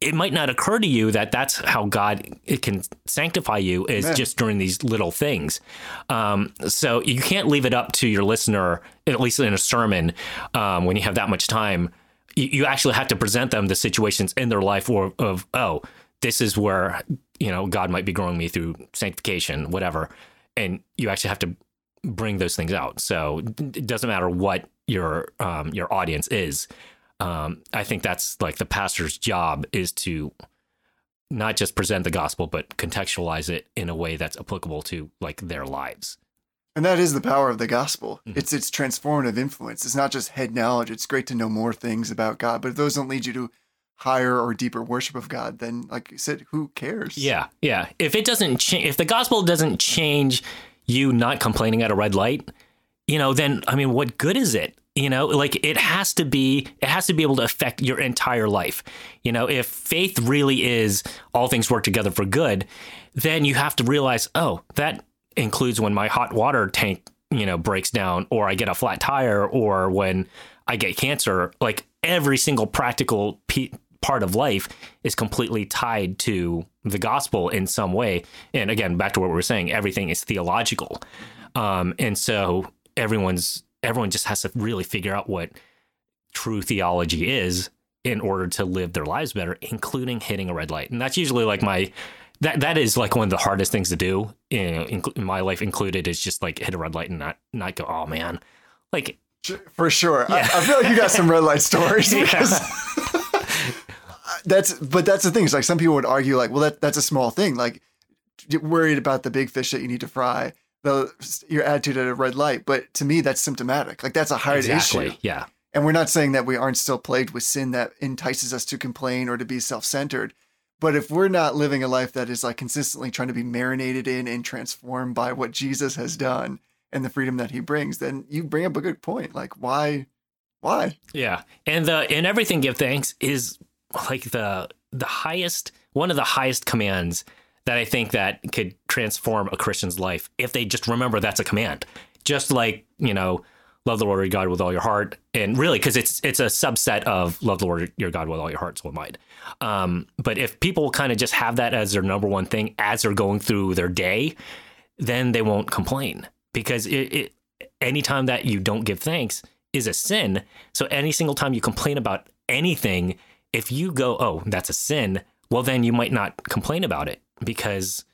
it might not occur to you that that's how God it can sanctify you is just during these little things. Um, so you can't leave it up to your listener, at least in a sermon, um, when you have that much time. You, you actually have to present them the situations in their life or of oh, this is where you know God might be growing me through sanctification, whatever, and you actually have to bring those things out. So it doesn't matter what your um, your audience is. Um, I think that's like the pastor's job is to not just present the gospel, but contextualize it in a way that's applicable to like their lives. and that is the power of the gospel. Mm-hmm. It's its transformative influence. It's not just head knowledge. It's great to know more things about God, but if those don't lead you to higher or deeper worship of God, then, like you said, who cares? Yeah, yeah. If it doesn't change, if the gospel doesn't change you not complaining at a red light, you know, then I mean, what good is it? You know, like it has to be, it has to be able to affect your entire life. You know, if faith really is all things work together for good, then you have to realize, oh, that includes when my hot water tank, you know, breaks down, or I get a flat tire, or when I get cancer. Like every single practical pe- part of life is completely tied to the gospel in some way. And again, back to what we were saying, everything is theological. Um, and so everyone's everyone just has to really figure out what true theology is in order to live their lives better, including hitting a red light. And that's usually like my that that is like one of the hardest things to do. In, in my life included is just like hit a red light and not not go, oh man, like For sure. I, I feel like you got some red light stories because that's but that's the thing. It's like some people would argue like, well that that's a small thing. Like you're worried about the big fish that you need to fry, the your attitude at a red light. But to me that's symptomatic. Like that's a hard exactly, issue. yeah, And we're not saying that we aren't still plagued with sin that entices us to complain or to be self-centered. But if we're not living a life that is like consistently trying to be marinated in and transformed by what Jesus has done and the freedom that he brings, then you bring up a good point. Like why why? yeah. And the and everything give thanks is like the the highest one of the highest commands that I think that could transform a Christian's life if they just remember that's a command. Just like you know, love the Lord your God with all your heart, and really because it's it's a subset of love the Lord your God with all your heart, soul, and mind. Um, but if people kind of just have that as their number one thing as they're going through their day, then they won't complain because it, it anytime that you don't give thanks is a sin. So any single time you complain about anything, if you go, oh, that's a sin, well, then you might not complain about it because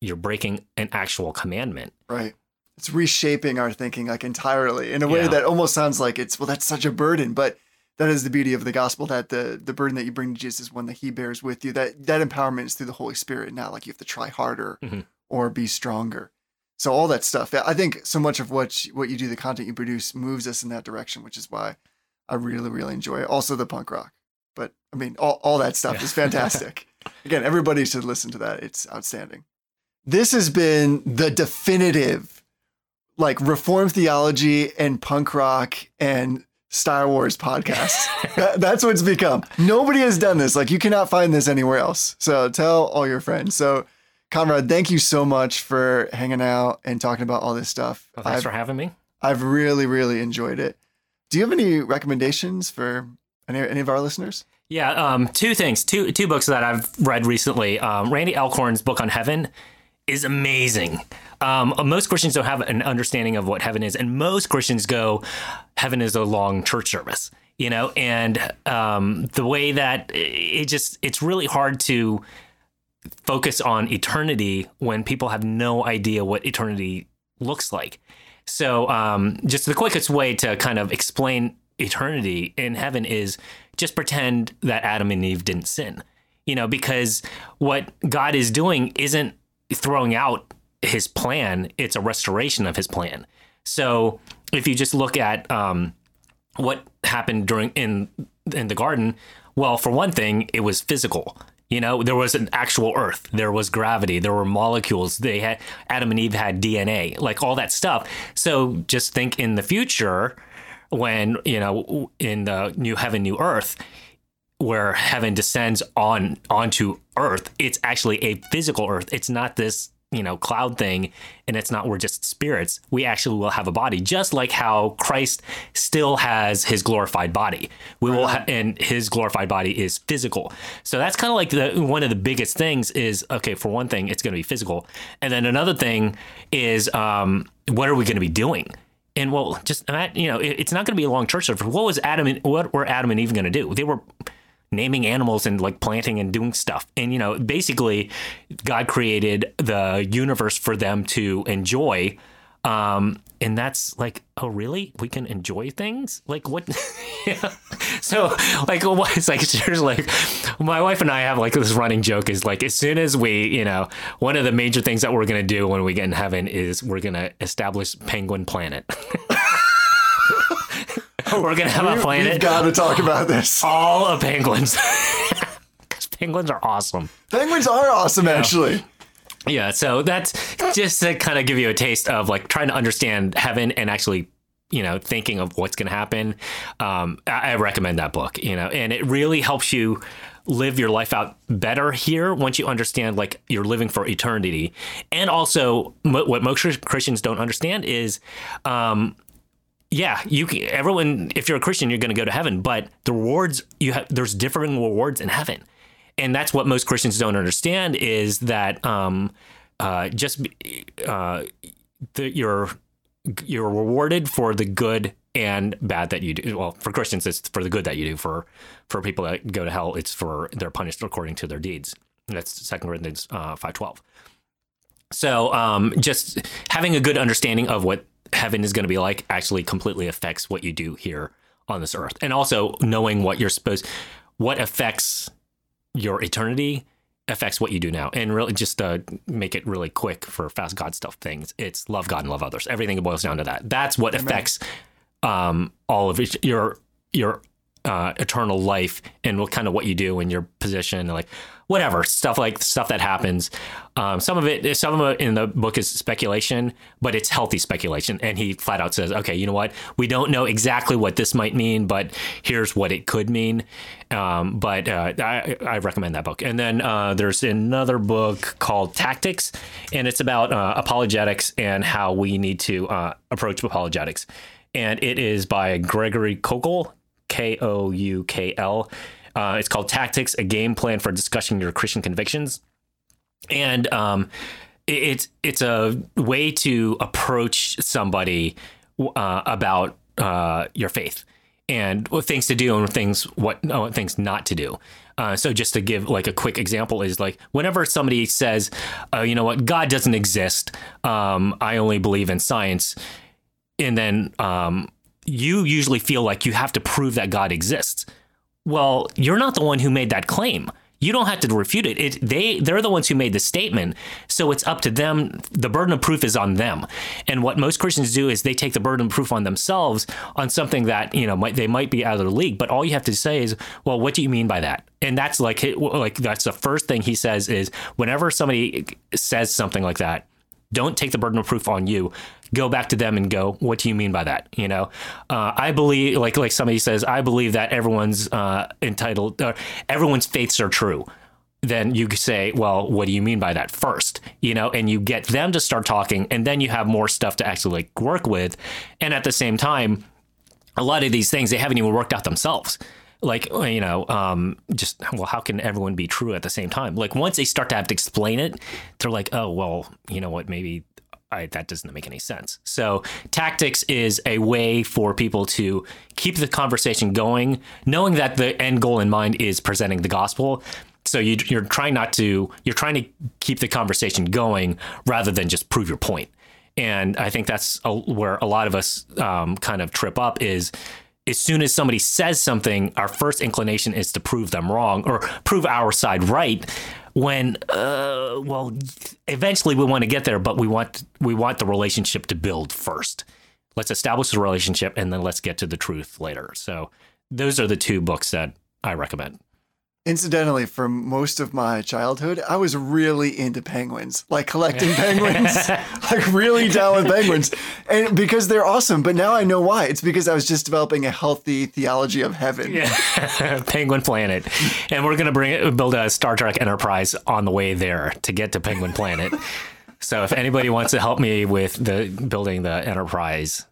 you're breaking an actual commandment. Right. It's reshaping our thinking like entirely in a way Yeah. that almost sounds like it's well that's such a burden, but that is the beauty of the gospel that the the burden that you bring to Jesus is one that he bears with you. That that empowerment is through the Holy Spirit, not like you have to try harder Mhm. or be stronger. So all that stuff. I think so much of what you- what you do, the content you produce, moves us in that direction, which is why I really really enjoy it. Also the punk rock, but I mean all all that stuff is fantastic. Again, everybody should listen to that. It's outstanding. This has been the definitive like reform theology and punk rock and Star Wars podcast. That- that's what it's become. Nobody has done this. Like you cannot find this anywhere else. So tell all your friends. So Conrad, thank you so much for hanging out and talking about all this stuff. Well, thanks I've, for having me. I've really, really enjoyed it. Do you have any recommendations for any, any of our listeners? Yeah, um, two things, two two books that I've read recently. Um, Randy Alcorn's book on heaven is amazing. Um, most Christians don't have an understanding of what heaven is, and most Christians go, "Heaven is a long church service," you know. And um, the way that it just it's really hard to focus on eternity when people have no idea what eternity looks like. So, um, just the quickest way to kind of explain eternity in heaven is just pretend that Adam and Eve didn't sin. You know, because what God is doing isn't throwing out his plan, it's a restoration of his plan. So, if you just look at um, what happened during in in the garden, well, for one thing, it was physical. You know, there was an actual earth, there was gravity, there were molecules. They had Adam and Eve had DNA, like all that stuff. So just think in the future when, you know, in the new heaven, new earth, where heaven descends on onto earth, it's actually a physical earth. It's not this, you know, cloud thing and it's not we're just spirits. We actually will have a body, just like how Christ still has his glorified body. We will ha- and his glorified body is physical. So that's kind of like the one of the biggest things is okay, for one thing, it's going to be physical. And then another thing is um what are we going to be doing? And well, just you know, it's not going to be a long church service. What was Adam? And, what were Adam and Eve going to do? They were naming animals and like planting and doing stuff. And you know, basically, God created the universe for them to enjoy. Um, and that's like, oh, really? We can enjoy things? Like what? yeah. So like, what? It's like there's like, my wife and I have like this running joke is like, as soon as we, you know, one of the major things that we're gonna do when we get in heaven is we're gonna establish Penguin Planet. we're gonna have a planet We've got to talk about this. all of penguins. Because penguins are awesome. Penguins are awesome, actually. Yeah, so that's just to kind of give you a taste of like trying to understand heaven and actually, you know, thinking of what's going to happen. Um, I, I recommend that book, you know, and it really helps you live your life out better here once you understand like you're living for eternity. And also, what most Christians don't understand is, um, yeah, you can, everyone. If you're a Christian, you're going to go to heaven, but the rewards you have there's differing rewards in heaven, and that's what most Christians don't understand is that um, uh, just uh, the, you're you're rewarded for the good and bad that you do. Well, for Christians, it's for the good that you do. For for people that go to hell, it's for they're punished according to their deeds. That's Second Corinthians uh, five twelve. So um, just having a good understanding of what heaven is going to be like actually completely affects what you do here on this earth, and also knowing what you're supposed, what affects your eternity affects what you do now. And really, just uh, make it really quick for fast God stuff things. It's love God and love others. Everything boils down to that. That's what affects um, all of it, your your uh, eternal life and what kind of what you do and your position, like whatever stuff like stuff that happens. Um, some of it, some of it in the book is speculation, but it's healthy speculation. And he flat out says, "Okay, you know what? We don't know exactly what this might mean, but here's what it could mean." Um, but uh, I, I recommend that book. And then uh, there's another book called Tactics, and it's about uh, apologetics and how we need to uh, approach apologetics. And it is by Gregory Koukl, K O U K L. Uh, it's called Tactics, a game plan for discussing your Christian convictions. And um, it, it's it's a way to approach somebody uh, about uh, your faith and what things to do and things what no, things not to do. Uh, so just to give like a quick example is like whenever somebody says, uh, you know what, God doesn't exist, um, I only believe in science, and then um, you usually feel like you have to prove that God exists. Well, you're not the one who made that claim. You don't have to refute it. it. They they're the ones who made the statement. So it's up to them. The burden of proof is on them. And what most Christians do is they take the burden of proof on themselves on something that you know might, they might be out of the league. But all you have to say is, well, what do you mean by that? And that's like like that's the first thing he says is whenever somebody says something like that, don't take the burden of proof on you. Go back to them and go what do you mean by that? You know? Uh, i believe like like somebody says i believe that everyone's uh, entitled uh, everyone's faiths are true. Then you say well what do you mean by that? First you know and you get them to start talking and then you have more stuff to actually like work with. And at the same time a lot of these things they haven't even worked out themselves like you know um, just well how can everyone be true at the same time like once they start to have to explain it they're like oh well you know what maybe I, that doesn't make any sense. So, tactics is a way for people to keep the conversation going, knowing that the end goal in mind is presenting the gospel. So you, you're trying not to, you're trying to keep the conversation going rather than just prove your point. And I think that's a, where a lot of us um, kind of trip up is as soon as somebody says something, our first inclination is to prove them wrong or prove our side right. When, uh, well, eventually we want to get there, but we want we want the relationship to build first. Let's establish the relationship, and then let's get to the truth later. So, those are the two books that I recommend. Incidentally, for most of my childhood, I was really into penguins, like collecting penguins, like really down with penguins, and because they're awesome. But now I know why. It's because I was just developing a healthy theology of heaven. Penguin Planet, and we're gonna bring it, build a Star Trek Enterprise on the way there to get to Penguin Planet. so if anybody wants to help me with the building the Enterprise,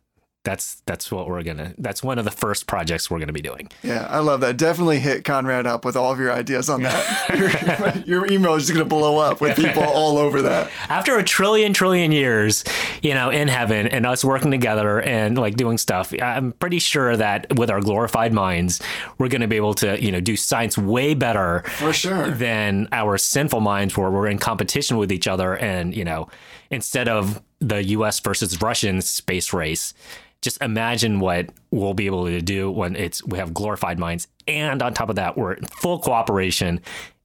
that's that's what we're gonna. That's one of the first projects we're gonna be doing. Yeah, I love that. Definitely hit Conrad up with all of your ideas on that. your, your email is just going to blow up with people all over that. After a trillion trillion years, you know, in heaven and us working together and like doing stuff, I'm pretty sure that with our glorified minds, we're gonna be able to you know do science way better For sure. than our sinful minds where we're in competition with each other and you know instead of the US versus Russian space race just imagine what we'll be able to do when it's we have glorified minds and on top of that we're in full cooperation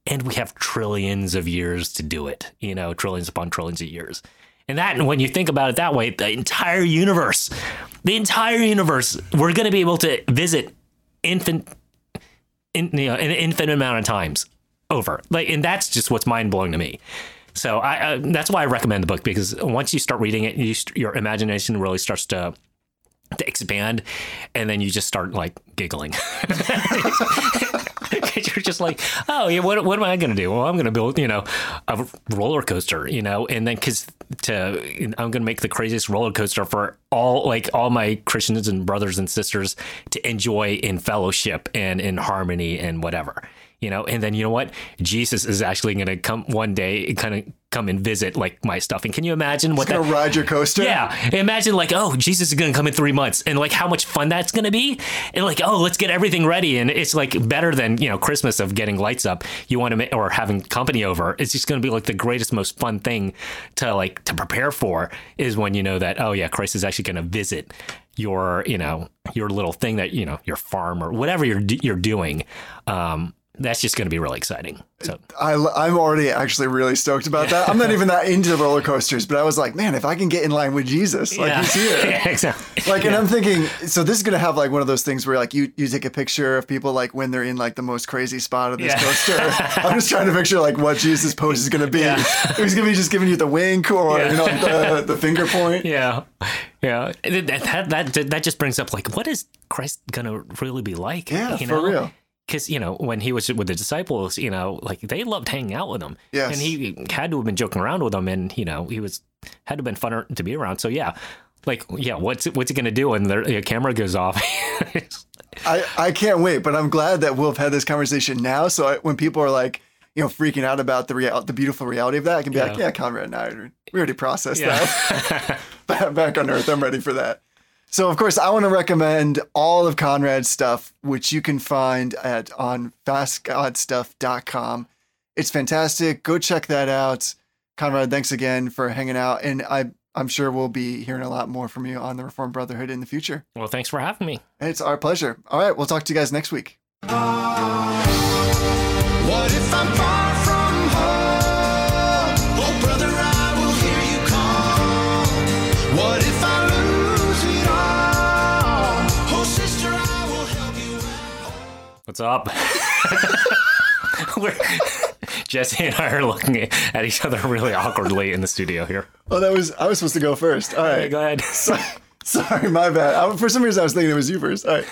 and we have trillions of years to do it you know trillions upon trillions of years and that when you think about it that way the entire universe the entire universe we're going to be able to visit infant in, you know, an infinite amount of times over. Like, and that's just what's mind blowing to me. So I, that's why I recommend the book because once you start reading it, you, your imagination really starts to to expand, and then you just start like giggling. You're just like, oh yeah, what, what am I going to do? Well, I'm going to build, you know, a roller coaster, you know, and then because to I'm going to make the craziest roller coaster for all like all my Christians and brothers and sisters to enjoy in fellowship and in harmony and whatever you know, and then you know what? Jesus is actually going to come one day kind of come and visit like my stuff. And can you imagine what Gonna that? ride your coaster. Yeah, imagine like, oh, Jesus is gonna come in three months, and like how much fun that's gonna be, and like, oh, let's get everything ready, and it's like better than you know Christmas of getting lights up. You want to make or having company over. It's just gonna be like the greatest, most fun thing to like to prepare for is when you know that oh yeah, Christ is actually gonna visit your you know your little thing that you know your farm or whatever you're you're doing. Um, that's just gonna be really exciting. So I, I'm already actually really stoked about that. I'm not even that into roller coasters, but I was like, man, if I can get in line with Jesus, like yeah, he's here. yeah, exactly. Like, and I'm thinking, so this is gonna have like one of those things where like you you take a picture of people like when they're in like the most crazy spot of this Yeah. coaster. I'm just trying to picture like what Jesus' pose is gonna be. He's gonna be just giving you the wink or Yeah. you know the, the finger point. Yeah, yeah. That, that that that just brings up like, what is Christ gonna really be like? Yeah, you for real. Because you know when he was with the disciples, you know, like they loved hanging out with him. Yes. and he had to have been joking around with them, and you know he was had to have been funner to be around. So yeah, like yeah, what's what's he gonna do when the camera goes off? I, I can't wait, but I'm glad that we'll have had this conversation now. So I, when people are like, you know, freaking out about the real, the beautiful reality of that, I can be like, Yeah. yeah, Conrad and I, we already processed Yeah. that. Back on Earth, I'm ready for that. So of course, I want to recommend all of Conrad's stuff, which you can find at on fastgodstuff.com. It's fantastic. Go check that out. Conrad, thanks again for hanging out, and I I'm sure we'll be hearing a lot more from you on the Reformed Brotherhood in the future. well, thanks for having me. It's our pleasure. All right, we'll talk to you guys next week. What What's up? We're, Jesse and I are looking at each other really awkwardly in the studio here. Oh, that was I was supposed to go first. All right, go ahead. Sorry, my bad. I, for some reason, I was thinking it was you first. All right.